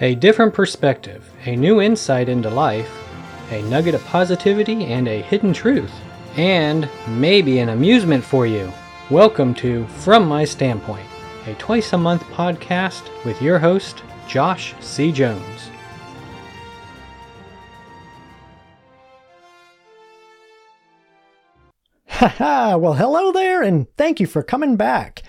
A different perspective, a new insight into life, a nugget of positivity and a hidden truth, and maybe an amusement for you. Welcome to From My Standpoint, a twice a month podcast with your host, Josh C. Jones. Haha, well, hello there, and thank you for coming back.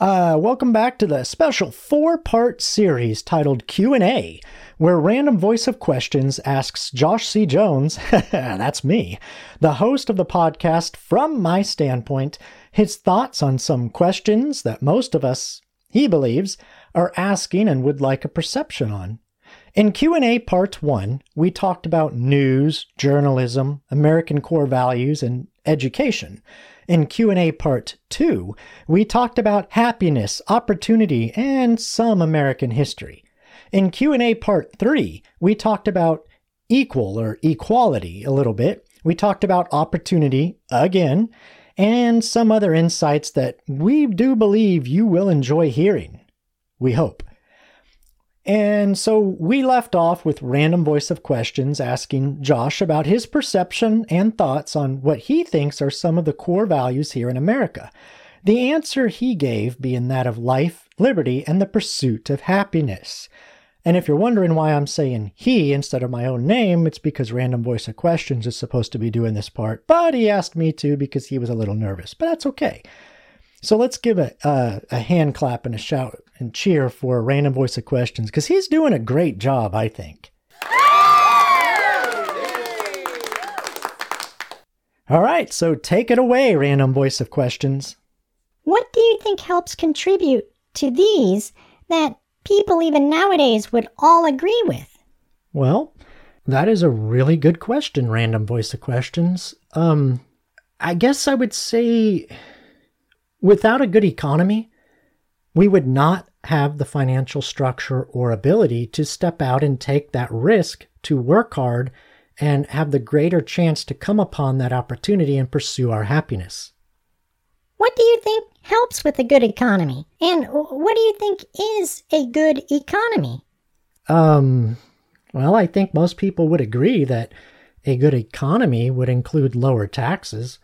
Uh, welcome back to the special four-part series titled Q&A, where Random Voice of Questions asks Josh C. Jones, that's me, the host of the podcast from my standpoint, his thoughts on some questions that most of us, he believes, are asking and would like a perception on. In Q&A part 1, we talked about news, journalism, American core values, and education. In Q&A part 2, we talked about happiness, opportunity, and some American history. In Q&A part 3, we talked about equal or equality a little bit. We talked about opportunity again and some other insights that we do believe you will enjoy hearing. We hope. And so we left off with random voice of questions asking Josh about his perception and thoughts on what he thinks are some of the core values here in America. The answer he gave being that of life, liberty, and the pursuit of happiness. And if you're wondering why I'm saying he instead of my own name, it's because Random Voice of Questions is supposed to be doing this part, but he asked me to because he was a little nervous, but that's okay. So let's give a, a, a hand clap and a shout and cheer for Random Voice of Questions because he's doing a great job, I think. All right, so take it away, Random Voice of Questions. What do you think helps contribute to these that people even nowadays would all agree with? Well, that is a really good question, Random Voice of Questions. Um, I guess I would say Without a good economy, we would not have the financial structure or ability to step out and take that risk to work hard and have the greater chance to come upon that opportunity and pursue our happiness. What do you think helps with a good economy? And what do you think is a good economy? Um, well, I think most people would agree that a good economy would include lower taxes,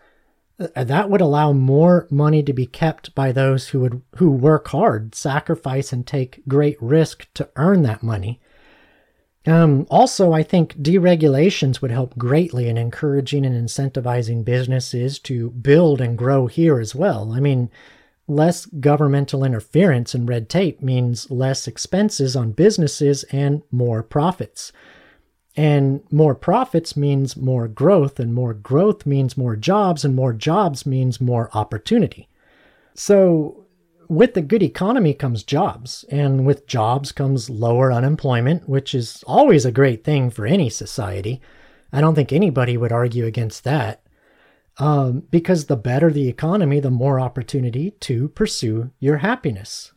that would allow more money to be kept by those who would who work hard, sacrifice, and take great risk to earn that money. Um, also, I think deregulations would help greatly in encouraging and incentivizing businesses to build and grow here as well. I mean, less governmental interference and red tape means less expenses on businesses and more profits. And more profits means more growth, and more growth means more jobs, and more jobs means more opportunity. So, with the good economy comes jobs, and with jobs comes lower unemployment, which is always a great thing for any society. I don't think anybody would argue against that. Um, because the better the economy, the more opportunity to pursue your happiness.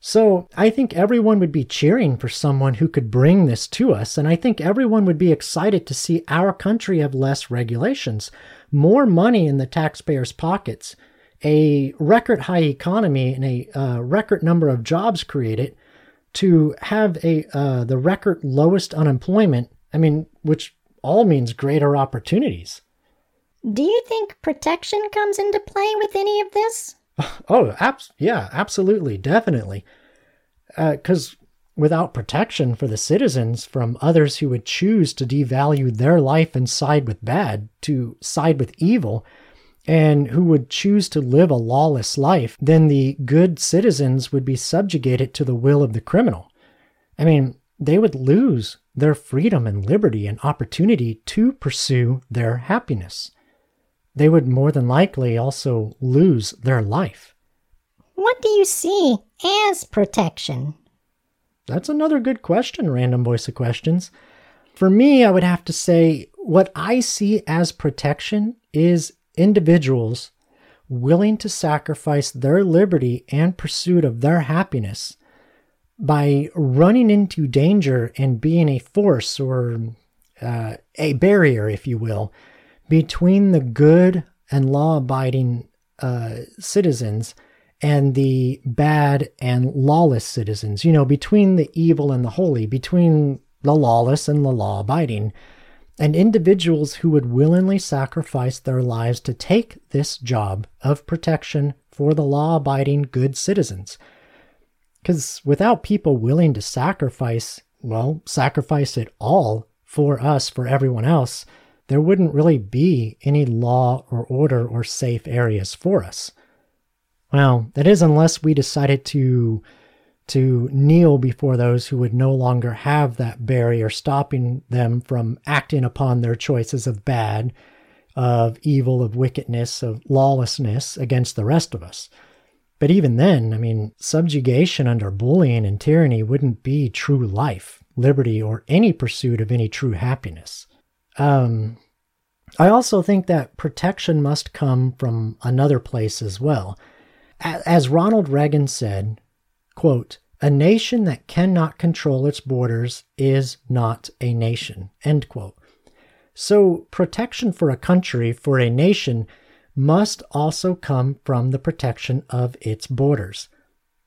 So I think everyone would be cheering for someone who could bring this to us. And I think everyone would be excited to see our country have less regulations, more money in the taxpayers' pockets, a record high economy, and a uh, record number of jobs created to have a uh, the record lowest unemployment. I mean, which all means greater opportunities. Do you think protection comes into play with any of this? Oh, abs- yeah, absolutely, definitely. Because uh, without protection for the citizens from others who would choose to devalue their life and side with bad, to side with evil, and who would choose to live a lawless life, then the good citizens would be subjugated to the will of the criminal. I mean, they would lose their freedom and liberty and opportunity to pursue their happiness they would more than likely also lose their life. What do you see as protection? That's another good question, Random Voice of Questions. For me, I would have to say what I see as protection is individuals willing to sacrifice their liberty and pursuit of their happiness by running into danger and being a force or uh, a barrier, if you will, between the good and law abiding uh, citizens and the bad and lawless citizens, you know, between the evil and the holy, between the lawless and the law abiding, and individuals who would willingly sacrifice their lives to take this job of protection for the law abiding good citizens. Because without people willing to sacrifice, well, sacrifice it all for us, for everyone else, there wouldn't really be any law or order or safe areas for us. Well, that is unless we decided to to kneel before those who would no longer have that barrier stopping them from acting upon their choices of bad, of evil, of wickedness, of lawlessness against the rest of us. But even then, I mean, subjugation under bullying and tyranny wouldn't be true life, liberty, or any pursuit of any true happiness. Um, I also think that protection must come from another place as well. As Ronald Reagan said, quote, a nation that cannot control its borders is not a nation, end quote. So protection for a country, for a nation, must also come from the protection of its borders.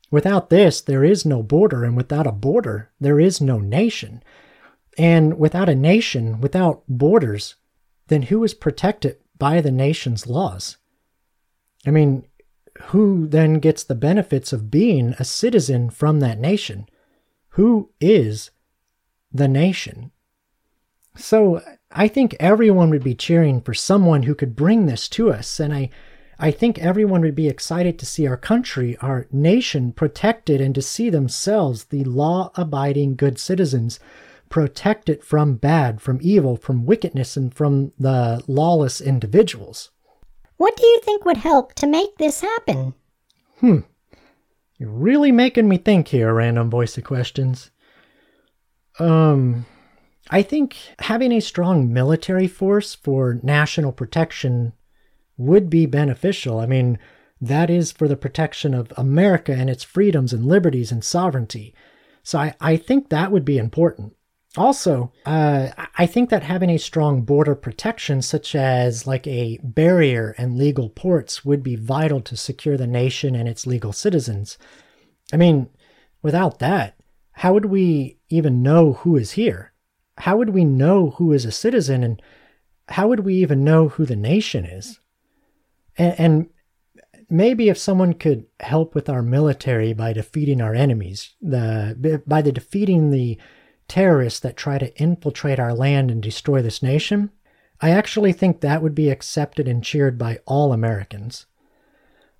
Without this, there is no border, and without a border, there is no nation. And without a nation, without borders, then who is protected by the nation's laws? I mean, who then gets the benefits of being a citizen from that nation? Who is the nation? So I think everyone would be cheering for someone who could bring this to us. And I, I think everyone would be excited to see our country, our nation protected and to see themselves, the law abiding good citizens, protected from bad, from evil, from wickedness, and from the lawless individuals. What do you think would help to make this happen? Hmm. You're really making me think here, random voice of questions. Um, I think having a strong military force for national protection would be beneficial. I mean, that is for the protection of America and its freedoms and liberties and sovereignty. So I, I think that would be important. Also, uh, I think that having a strong border protection, such as like a barrier and legal ports, would be vital to secure the nation and its legal citizens. I mean, without that, how would we even know who is here? How would we know who is a citizen, and how would we even know who the nation is? And, and maybe if someone could help with our military by defeating our enemies, the by the defeating the terrorists that try to infiltrate our land and destroy this nation, I actually think that would be accepted and cheered by all Americans.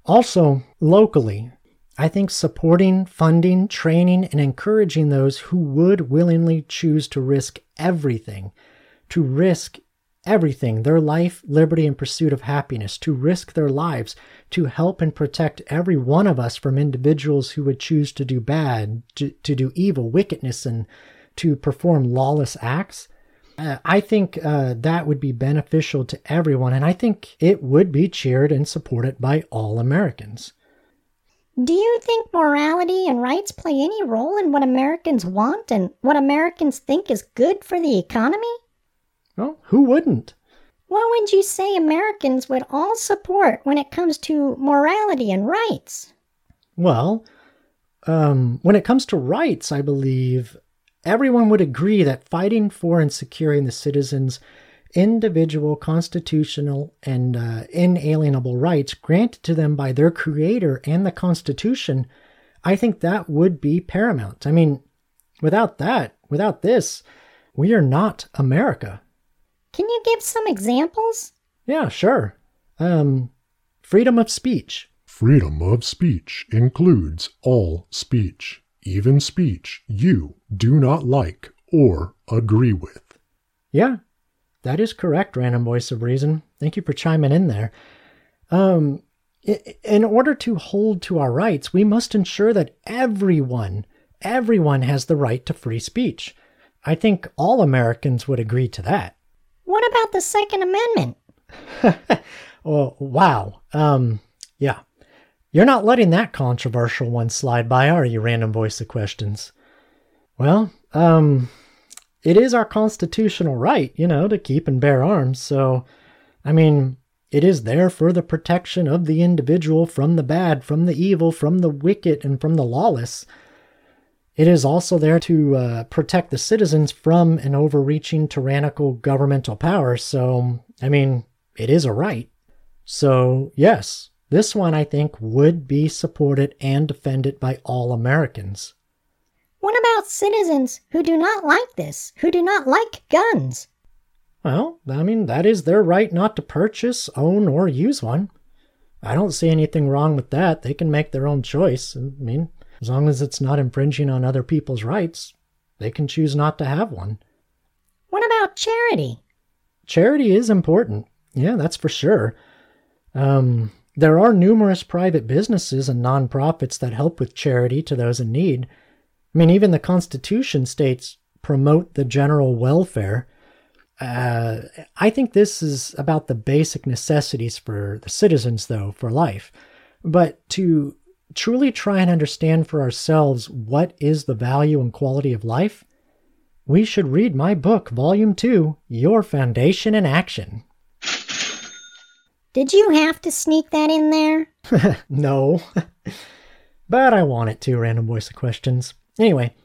Also, locally, I think supporting, funding, training, and encouraging those who would willingly choose to risk everything, to risk everything their life, liberty, and pursuit of happiness, to risk their lives, to help and protect every one of us from individuals who would choose to do bad, to, to do evil, wickedness, and to perform lawless acts, uh, I think uh, that would be beneficial to everyone, and I think it would be cheered and supported by all Americans. Do you think morality and rights play any role in what Americans want and what Americans think is good for the economy? Well, who wouldn't? What would you say Americans would all support when it comes to morality and rights? Well, um, when it comes to rights, I believe Everyone would agree that fighting for and securing the citizens' individual constitutional and uh, inalienable rights granted to them by their creator and the Constitution, I think that would be paramount. I mean, without that, without this, we are not America. Can you give some examples? Yeah, sure. Um, freedom of speech. Freedom of speech includes all speech even speech you do not like or agree with. Yeah, that is correct, Random Voice of Reason. Thank you for chiming in there. Um, in order to hold to our rights, we must ensure that everyone, everyone has the right to free speech. I think all Americans would agree to that. What about the Second Amendment? oh, wow. Um, yeah. You're not letting that controversial one slide by, are you, random voice of questions? Well, um, it is our constitutional right, you know, to keep and bear arms. So, I mean, It is there for the protection of the individual from the bad, from the evil, from the wicked, and from the lawless. It is also there to uh, protect the citizens from an overreaching tyrannical governmental power. So, I mean, it is a right. So, yes, this one I think would be supported and defended by all Americans. What about citizens who do not like this, who do not like guns? Well, I mean, that is their right not to purchase, own, or use one. I don't see anything wrong with that. They can make their own choice. I mean, as long as it's not infringing on other people's rights, they can choose not to have one. What about charity? Charity is important. Yeah, that's for sure. Um, there are numerous private businesses and nonprofits that help with charity to those in need. I mean, even the Constitution states promote the general welfare. Uh, I think this is about the basic necessities for the citizens, though, for life. But to truly try and understand for ourselves what is the value and quality of life, we should read my book, Volume 2 Your Foundation in Action. Did you have to sneak that in there? no. but I want it to, random voice of questions. Anyway,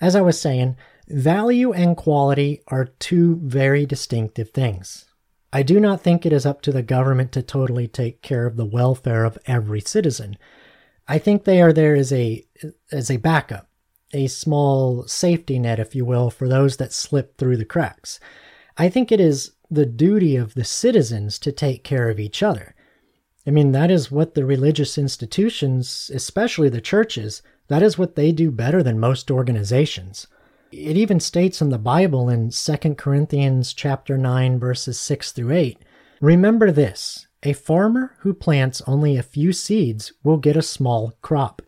as I was saying, value and quality are two very distinctive things. I do not think it is up to the government to totally take care of the welfare of every citizen. I think they are there as a as a backup, a small safety net, if you will, for those that slip through the cracks. I think it is the duty of the citizens to take care of each other. I mean, that is what the religious institutions, especially the churches, that is what they do better than most organizations. It even states in the Bible in 2 Corinthians chapter 9 verses 6 through 8, remember this, a farmer who plants only a few seeds will get a small crop,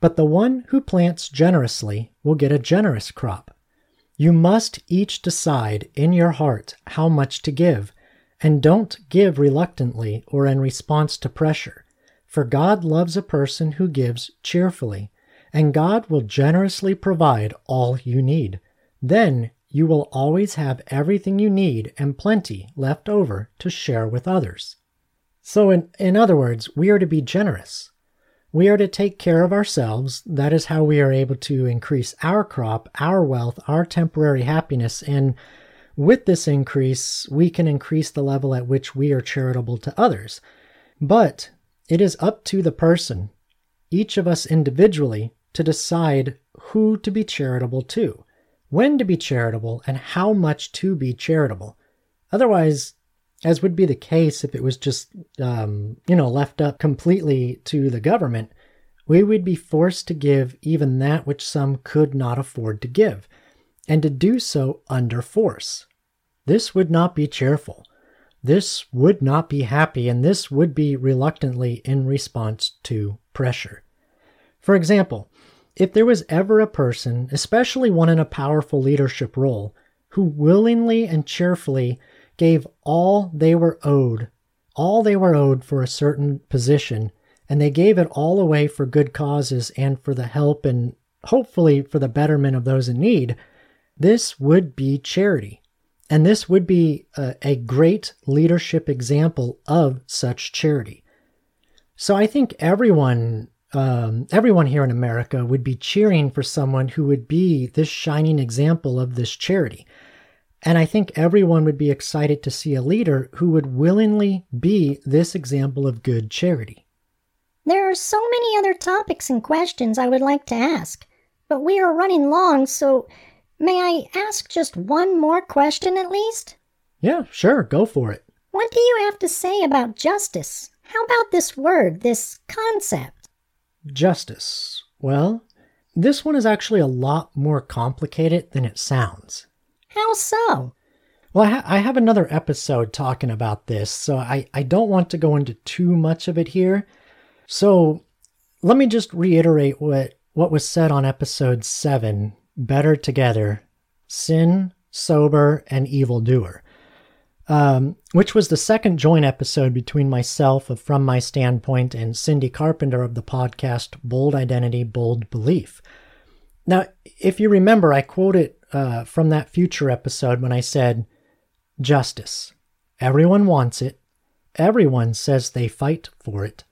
but the one who plants generously will get a generous crop. You must each decide in your heart how much to give, and don't give reluctantly or in response to pressure. For God loves a person who gives cheerfully, and God will generously provide all you need. Then you will always have everything you need and plenty left over to share with others. So, in, in other words, we are to be generous. We are to take care of ourselves. That is how we are able to increase our crop, our wealth, our temporary happiness. And with this increase, we can increase the level at which we are charitable to others. But it is up to the person, each of us individually, to decide who to be charitable to, when to be charitable, and how much to be charitable. Otherwise, as would be the case if it was just, um, you know, left up completely to the government, we would be forced to give even that which some could not afford to give, and to do so under force. This would not be cheerful. This would not be happy, and this would be reluctantly in response to pressure. For example, if there was ever a person, especially one in a powerful leadership role, who willingly and cheerfully gave all they were owed, all they were owed for a certain position, and they gave it all away for good causes and for the help and hopefully for the betterment of those in need, this would be charity. And this would be a, a, great leadership example of such charity. So I think everyone, um, everyone here in America would be cheering for someone who would be this shining example of this charity. And I think everyone would be excited to see a leader who would willingly be this example of good charity. There are so many other topics and questions I would like to ask, but we are running long, so may I ask just one more question at least? Yeah, sure, go for it. What do you have to say about justice? How about this word, this concept? Justice. Well, this one is actually a lot more complicated than it sounds. How so? Well, I, ha- I, have another episode talking about this, so I, I don't want to go into too much of it here. So let me just reiterate what, what was said on episode 7 Better Together Sin, Sober, and Evildoer, um, which was the second joint episode between myself of From My Standpoint and Cindy Carpenter of the podcast Bold Identity, Bold Belief. Now, if you remember, I quoted uh, from that future episode when I said, Justice. Everyone wants it. everyone says they fight for it.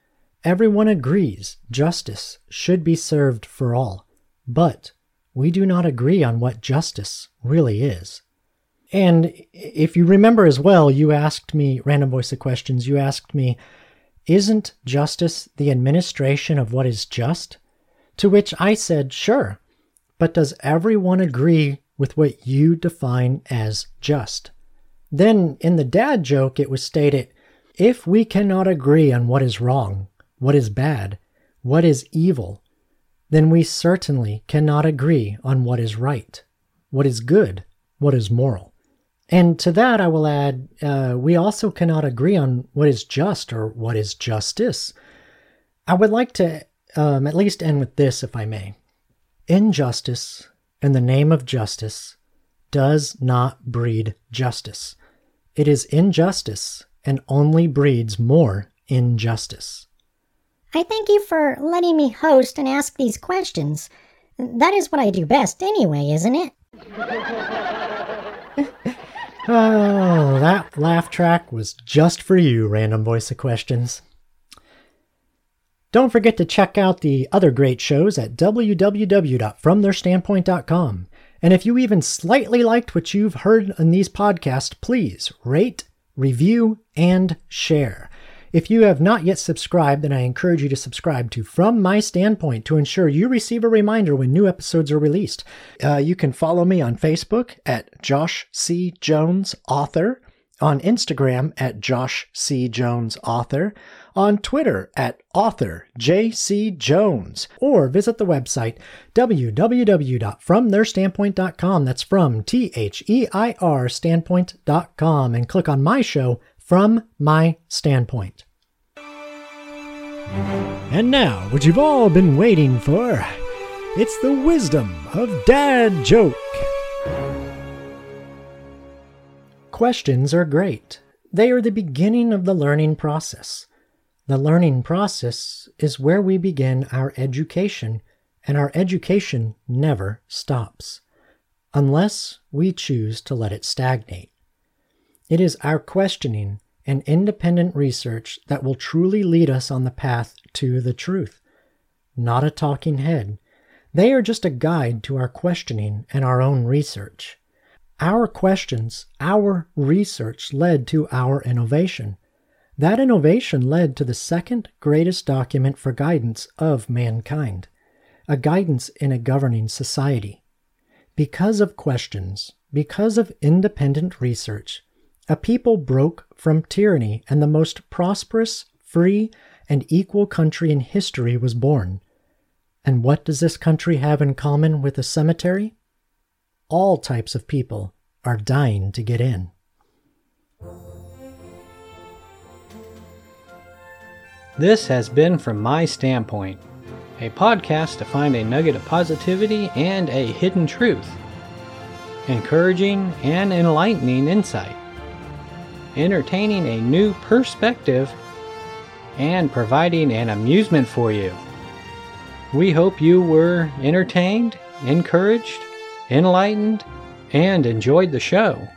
Everyone agrees justice should be served for all. But we do not agree on what justice really is. And if you remember as well, you asked me, random voice of questions, you asked me, isn't justice the administration of what is just? To which I said, sure. But does everyone agree with what you define as just? Then in the dad joke, it was stated, if we cannot agree on what is wrong, what is bad, what is evil, then we certainly cannot agree on what is right, what is good, what is moral. And to that, I will add, uh, we also cannot agree on what is just or what is justice. I would like to um, at least end with this, if I may. Injustice, in the name of justice, does not breed justice. It is injustice and only breeds more injustice. I thank you for letting me host and ask these questions. That is what I do best anyway, isn't it? oh, that laugh track was just for you, Random Voice of Questions. Don't forget to check out the other great shows at www.fromtheirstandpoint.com. And if you even slightly liked what you've heard in these podcasts, please rate, review, and share. If you have not yet subscribed, then I encourage you to subscribe to From My Standpoint to ensure you receive a reminder when new episodes are released. Uh, you can follow me on Facebook at Josh C. Jones Author, on Instagram at Josh C. Jones Author, on Twitter at author JC Jones, or visit the website www.fromtheirstandpoint.com. That's from T H E I R standpoint.com and click on my show, From My Standpoint. And now, what you've all been waiting for it's the wisdom of Dad Joke. Questions are great. They are the beginning of the learning process. The learning process is where we begin our education, and our education never stops, unless we choose to let it stagnate. It is our questioning and independent research that will truly lead us on the path to the truth, not a talking head. They are just a guide to our questioning and our own research. Our questions, our research led to our innovation. That innovation led to the second greatest document for guidance of mankind, a guidance in a governing society. Because of questions, because of independent research, a people broke from tyranny and the most prosperous, free, and equal country in history was born. And what does this country have in common with a cemetery? All types of people are dying to get in. This has been From My Standpoint, a podcast to find a nugget of positivity and a hidden truth, encouraging and enlightening insight entertaining a new perspective, and providing an amusement for you. We hope you were entertained, encouraged, enlightened, and enjoyed the show.